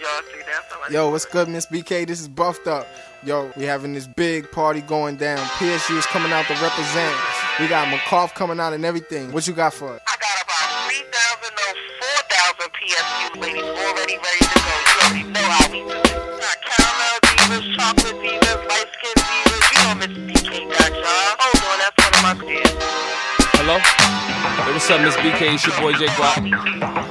y'all see that. Yo, what's good, Miss BK? This is Buffed Up. Yo, we having this big party going down. PSU is coming out to represent. We got McCough coming out and everything. What you got for us? I got about 3,000 or 4,000 PSU ladies already ready to go. You already know how we do it. Got caramel divas, chocolate divas, light skin divas. You know Miss BK got y'all. Hold on, that's one of my kids. Hello? Hey, what's up, Miss BK? It's your boy Jay Guap.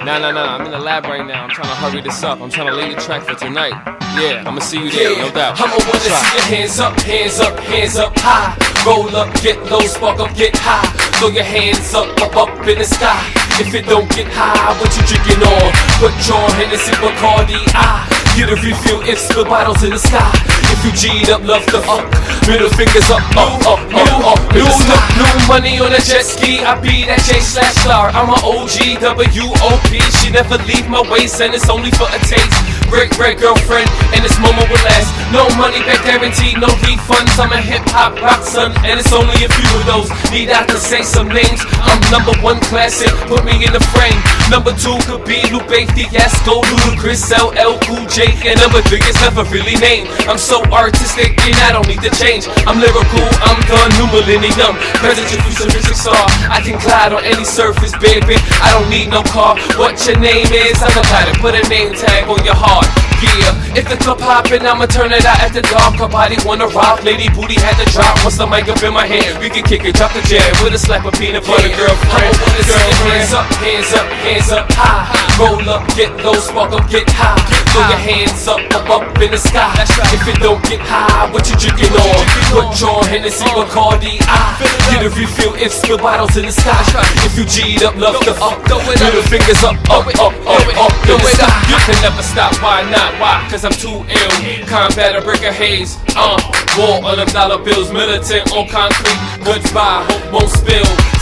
Nah, nah, nah. I'm in the lab right now. I'm trying to hurry this up. I'm trying to lay the track for tonight. Yeah, I'ma see you there, no doubt. I'ma wanna Try. see your hands up, hands up, hands up high. Roll up, get low, spark up, get high. Throw your hands up, up, up in the sky. If it don't get high, what you drinking on? Put your Hennessy, Bacardi, I get a refill if the bottles in the sky. If you G'd up, love the fuck. Middle fingers up, up, up, up, up. New look, new money on a jet ski. I be that J slash star. I'm a OG, W-O-P. She never leave my waist, and it's only for a taste. Great, great girlfriend, and this moment will last. No money back guaranteed, no refunds. I'm a hip hop rock son, and it's only a few of those. Need I to say some names? I'm number one classic, put me in the frame. Number two could be Lupe Fiasco, Ludacris, LL Cool J, and number three is never really named. I'm so artistic, and I don't need to change. I'm lyrical, I'm the new millennium. Present your futuristic star. I can glide on any surface, baby. I don't need no car. What your name is, I'm about to put a name tag on your heart. Yeah, if the club hoppin', I'ma turn it out at the dark. Her body wanna rock, lady booty had to drop. Once the mic up in my hand, we can kick it, drop the jam with a slap of peanut butter, girlfriend. I wanna see your hands up, hands up, hands up high. Roll up, get low, spark up, get high. Throw your hands up, up, up in the sky. If it don't get high, what you drinking on? Put your Hennessy, Bacardi, I get a refill if spill bottles in the sky. If you G'd up, love the up, middle fingers up, up, up, up, up in the sky. You can never stop, why not? Why? Cause I'm too ill. Combat a brick of haze. Uh, war on them dollar bills, militant on concrete. Goodbye, hope won't spill.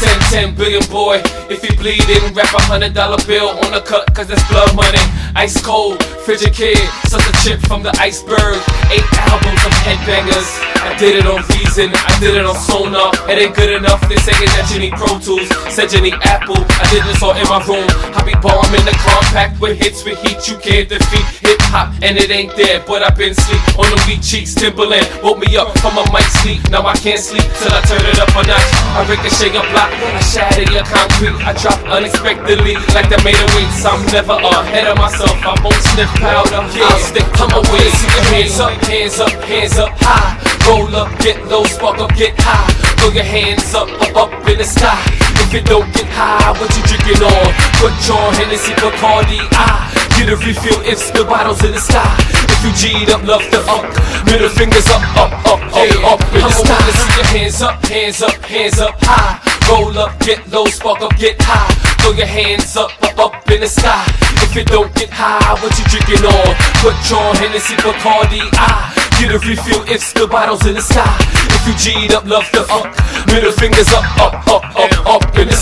10, 10 billion boy. If he bleeding, wrap a hundred dollar bill on the cut, cause that's blood money. Ice cold, frigid kid, such a chip from the iceberg. Eight albums of headbangers. I did it on Reason, I did it on Sonar. It ain't good enough, they saying that you need Pro Tools. Said you need Apple, I did this all in my room. I be bombing the compact with hits with heat you can't defeat. Hip hop, and it ain't there, but I've been sleep on the weak cheeks. Timberland woke me up from a mic sleep. Now I can't sleep till I turn it up a notch. I ricochet a block, I shatter your concrete. I drop unexpectedly like the made of weights. I'm never ahead of myself. I won't sniff powder. I'll stick to my way. See your hands up, hands up, hands up high. Roll up, get low, spark up, get high. Throw your hands up, up, up in the sky. If it don't get high, what you drinking on? Put your Hennessy, Bacardi, I get a refill if spill bottles in the sky. If you G'd up, love the up, middle fingers up, up, up, up, up in the sky. I'ma see your hands up, hands up, hands up high. Roll up, get low, spark up, get high. Throw your hands up, up, up in the sky. If it don't get high, what you drinking on? Put your Hennessy, Bacardi, I get a refill if the bottles in the sky. If you G'd up, love the up, middle fingers up, up, up, up, up in the.